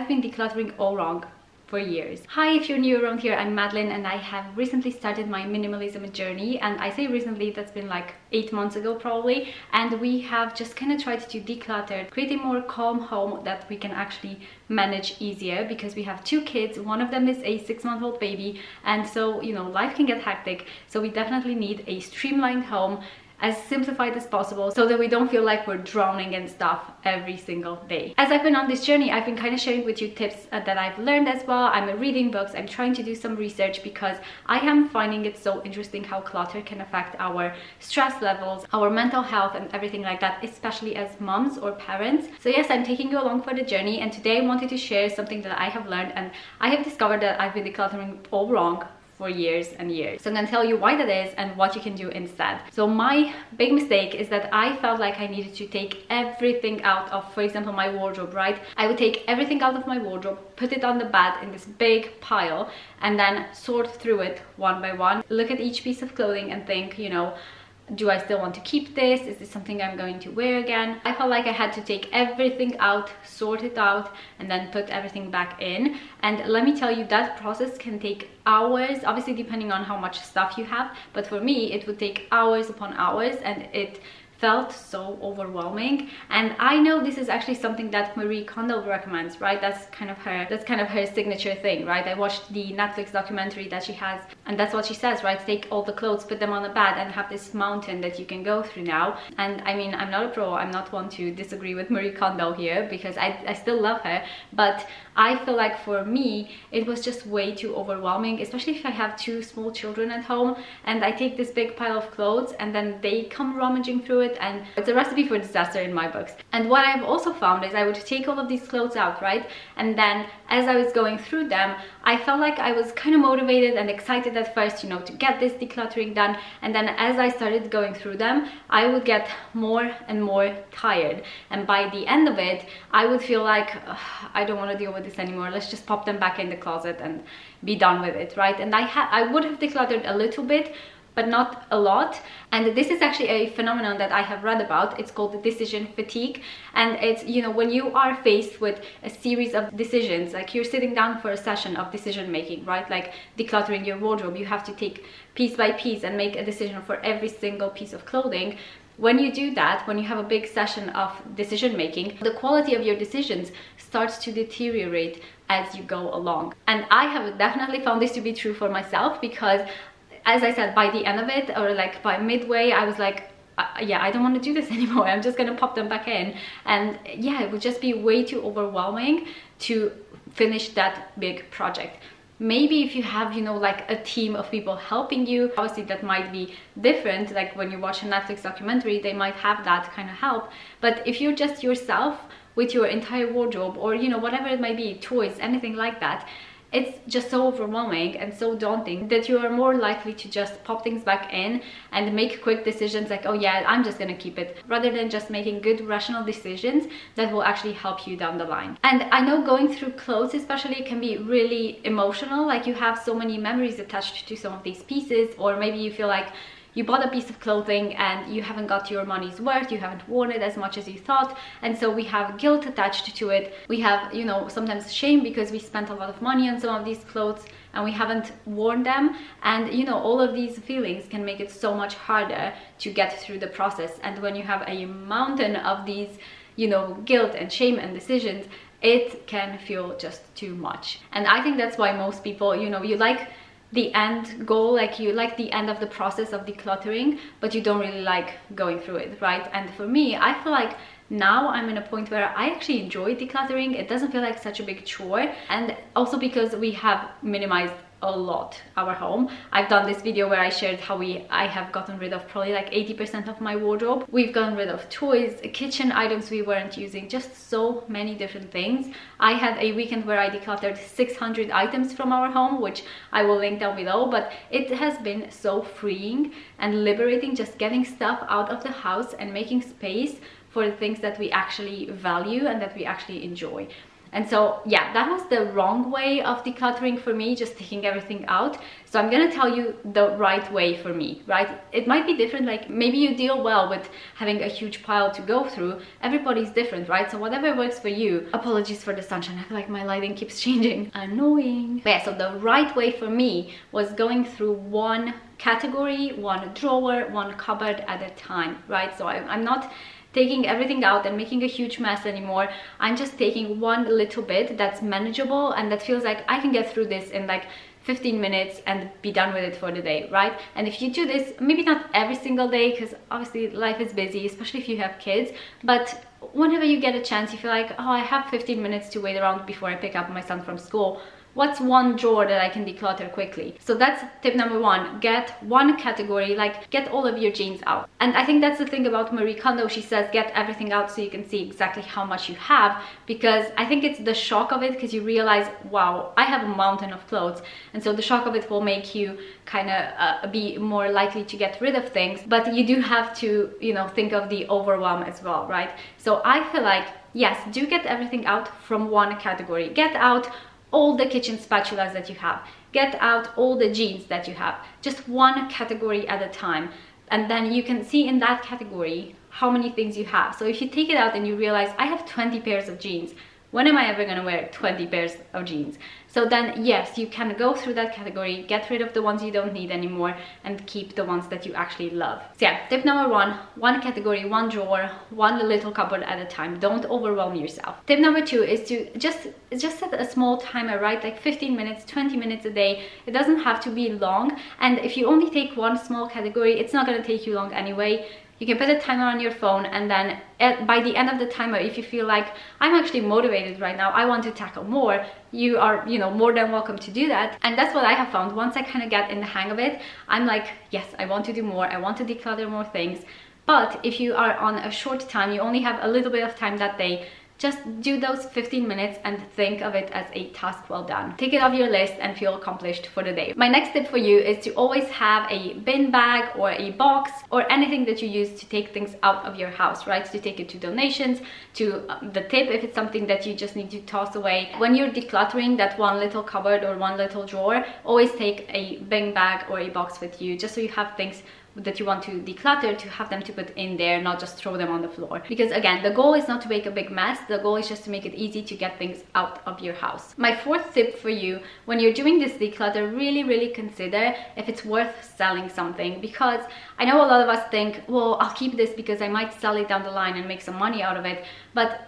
I've been decluttering all wrong for years. Hi, if you're new around here, I'm Madeline and I have recently started my minimalism journey and I say recently, that's been like eight months ago probably and we have just kind of tried to declutter, create a more calm home that we can actually manage easier because we have two kids, one of them is a six month old baby and so, you know, life can get hectic so we definitely need a streamlined home as simplified as possible so that we don't feel like we're drowning in stuff every single day. As I've been on this journey, I've been kind of sharing with you tips uh, that I've learned as well. I'm reading books, I'm trying to do some research because I am finding it so interesting how clutter can affect our stress levels, our mental health and everything like that, especially as moms or parents. So yes, I'm taking you along for the journey and today I wanted to share something that I have learned and I have discovered that I've been decluttering all wrong for years and years. So I'm gonna tell you why that is and what you can do instead. So my big mistake is that I felt like I needed to take everything out of, for example, my wardrobe, right? I would take everything out of my wardrobe, put it on the bed in this big pile, and then sort through it one by one. Look at each piece of clothing and think, you know, do I still want to keep this? Is this something I'm going to wear again? I felt like I had to take everything out, sort it out, and then put everything back in. And let me tell you, that process can take hours, obviously depending on how much stuff you have. But for me, it would take hours upon hours and it felt so overwhelming. And i know this is actually something that marie kondo recommends right? That's kind of her that's kind of her signature thing right? I watched the netflix documentary that she has and that's what she says right? Take all the clothes put them on a bed and have this mountain that you can go through now. And i mean i'm not a pro i'm not one to disagree with marie kondo here because i, I still love her. But I feel like for me, it was just way too overwhelming, especially if I have two small children at home and I take this big pile of clothes and then they come rummaging through it and it's a recipe for disaster in my books. And what I've also found is I would take all of these clothes out, right? And then as I was going through them, I felt like I was kind of motivated and excited at first, you know, to get this decluttering done. And then as I started going through them, I would get more and more tired. And by the end of it, I would feel like, I don't want to deal with this anymore. Let's just pop them back in the closet and be done with it, right? And I, I would have decluttered a little bit, but not a lot. And this is actually a phenomenon that I have read about. It's called decision fatigue. And it's, you know, when you are faced with a series of decisions, like you're sitting down for a session of decision making, right? Like decluttering your wardrobe, you have to take piece by piece and make a decision for every single piece of clothing. When you do that, when you have a big session of decision making, the quality of your decisions starts to deteriorate as you go along. And I have definitely found this to be true for myself because as I said, by the end of it or like by midway, I was like, uh, yeah, I don't want to do this anymore. I'm just gonna pop them back in. And yeah, it would just be way too overwhelming to finish that big project maybe if you have you know like a team of people helping you obviously that might be different like when you watch a netflix documentary they might have that kind of help but if you're just yourself with your entire wardrobe or you know whatever it might be toys anything like that it's just so overwhelming and so daunting that you are more likely to just pop things back in and make quick decisions like oh yeah i'm just gonna keep it rather than just making good rational decisions that will actually help you down the line. And i know going through clothes especially can be really emotional like you have so many memories attached to some of these pieces or maybe you feel like you bought a piece of clothing and you haven't got your money's worth you haven't worn it as much as you thought and so we have guilt attached to it. We have you know sometimes shame because we spent a lot of money on some of these clothes and we haven't worn them. And you know all of these feelings can make it so much harder to get through the process. And when you have a mountain of these you know guilt and shame and decisions it can feel just too much. And i think that's why most people you know you like the end goal like you like the end of the process of decluttering but you don't really like going through it right? And for me i feel like now i'm in a point where i actually enjoy decluttering. It doesn't feel like such a big chore. And also because we have minimized a lot our home. I've done this video where i shared how we i have gotten rid of probably like 80 percent of my wardrobe. We've gotten rid of toys kitchen items we weren't using just so many different things. I had a weekend where i decluttered 600 items from our home which i will link down below but it has been so freeing and liberating just getting stuff out of the house and making space for the things that we actually value and that we actually enjoy And so yeah, that was the wrong way of decluttering for me, just taking everything out. So I'm gonna tell you the right way for me, right? It might be different, like maybe you deal well with having a huge pile to go through. Everybody's different, right? So whatever works for you. Apologies for the sunshine, I feel like my lighting keeps changing. Annoying. But yeah, so the right way for me was going through one category, one drawer, one cupboard at a time, right? So I, I'm not taking everything out and making a huge mess anymore. I'm just taking one little bit that's manageable and that feels like I can get through this in like 15 minutes and be done with it for the day, right? And if you do this, maybe not every single day, because obviously life is busy, especially if you have kids, but whenever you get a chance, you feel like, oh, I have 15 minutes to wait around before I pick up my son from school what's one drawer that I can declutter quickly? So that's tip number one, get one category, like get all of your jeans out. And I think that's the thing about Marie Kondo, she says get everything out so you can see exactly how much you have because I think it's the shock of it because you realize, wow, I have a mountain of clothes. And so the shock of it will make you kind of uh, be more likely to get rid of things, but you do have to, you know, think of the overwhelm as well, right? So I feel like yes, do get everything out from one category. Get out all the kitchen spatulas that you have. Get out all the jeans that you have, just one category at a time. And then you can see in that category how many things you have. So if you take it out and you realize I have 20 pairs of jeans, when am I ever gonna wear 20 pairs of jeans? So then yes, you can go through that category, get rid of the ones you don't need anymore and keep the ones that you actually love. So yeah, tip number one, one category, one drawer, one little cupboard at a time. Don't overwhelm yourself. Tip number two is to just, just set a small timer, right? Like 15 minutes, 20 minutes a day. It doesn't have to be long. And if you only take one small category, it's not gonna take you long anyway you can put a timer on your phone and then at, by the end of the timer if you feel like i'm actually motivated right now i want to tackle more you are you know more than welcome to do that. And that's what i have found. Once i kind of get in the hang of it i'm like yes i want to do more i want to declutter more things. But if you are on a short time you only have a little bit of time that day just do those 15 minutes and think of it as a task well done. Take it off your list and feel accomplished for the day. My next tip for you is to always have a bin bag or a box or anything that you use to take things out of your house, right? To take it to donations, to um, the tip if it's something that you just need to toss away. When you're decluttering that one little cupboard or one little drawer, always take a bin bag or a box with you just so you have things that you want to declutter to have them to put in there not just throw them on the floor. Because again the goal is not to make a big mess. The goal is just to make it easy to get things out of your house. My fourth tip for you when you're doing this declutter really really consider if it's worth selling something. Because i know a lot of us think well i'll keep this because i might sell it down the line and make some money out of it. But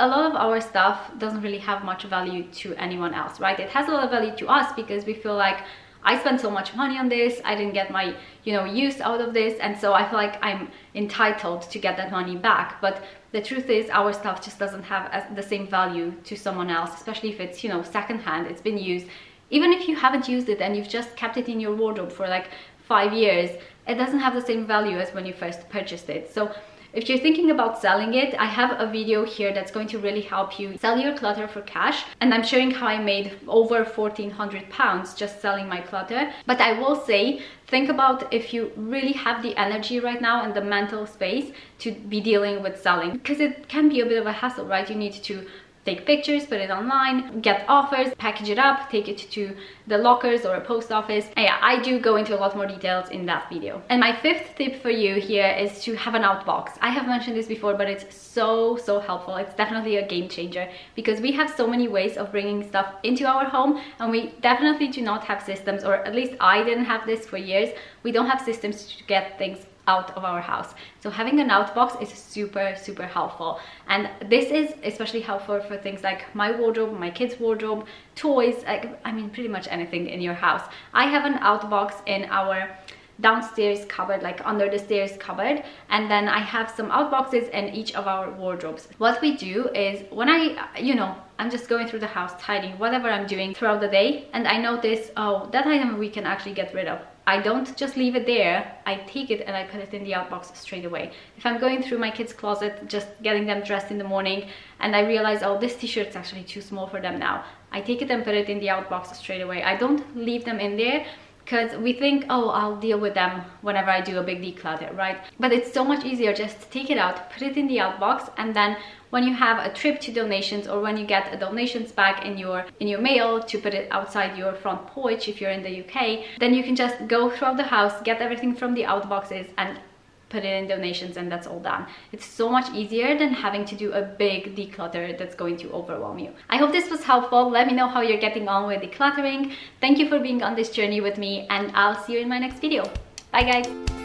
a lot of our stuff doesn't really have much value to anyone else right? It has a lot of value to us because we feel like I spent so much money on this, I didn't get my, you know, use out of this, and so I feel like I'm entitled to get that money back. But the truth is our stuff just doesn't have the same value to someone else, especially if it's, you know, secondhand, it's been used. Even if you haven't used it and you've just kept it in your wardrobe for like five years, it doesn't have the same value as when you first purchased it. So if you're thinking about selling it, I have a video here that's going to really help you sell your clutter for cash. And I'm showing how I made over 1400 pounds just selling my clutter. But I will say, think about if you really have the energy right now and the mental space to be dealing with selling because it can be a bit of a hassle, right? You need to take pictures, put it online, get offers, package it up, take it to the lockers or a post office. And yeah, I do go into a lot more details in that video. And my fifth tip for you here is to have an outbox. I have mentioned this before, but it's so, so helpful. It's definitely a game changer because we have so many ways of bringing stuff into our home and we definitely do not have systems, or at least I didn't have this for years. We don't have systems to get things out of our house. So having an outbox is super, super helpful. And this is especially helpful for things like my wardrobe, my kids' wardrobe, toys, like, I mean, pretty much anything in your house. I have an outbox in our downstairs cupboard like under the stairs cupboard and then I have some outboxes in each of our wardrobes what we do is when I you know I'm just going through the house tidying whatever I'm doing throughout the day and I notice oh that item we can actually get rid of I don't just leave it there, I take it and I put it in the outbox straight away. If I'm going through my kids' closet, just getting them dressed in the morning, and I realize, oh, this t-shirt's actually too small for them now, I take it and put it in the outbox straight away. I don't leave them in there because we think, oh, I'll deal with them whenever I do a big declutter, right? But it's so much easier just to take it out, put it in the outbox, and then when you have a trip to donations or when you get a donations bag in your in your mail to put it outside your front porch if you're in the UK, then you can just go throughout the house, get everything from the outboxes and put it in donations and that's all done. It's so much easier than having to do a big declutter that's going to overwhelm you. I hope this was helpful. Let me know how you're getting on with decluttering. Thank you for being on this journey with me and I'll see you in my next video. Bye guys!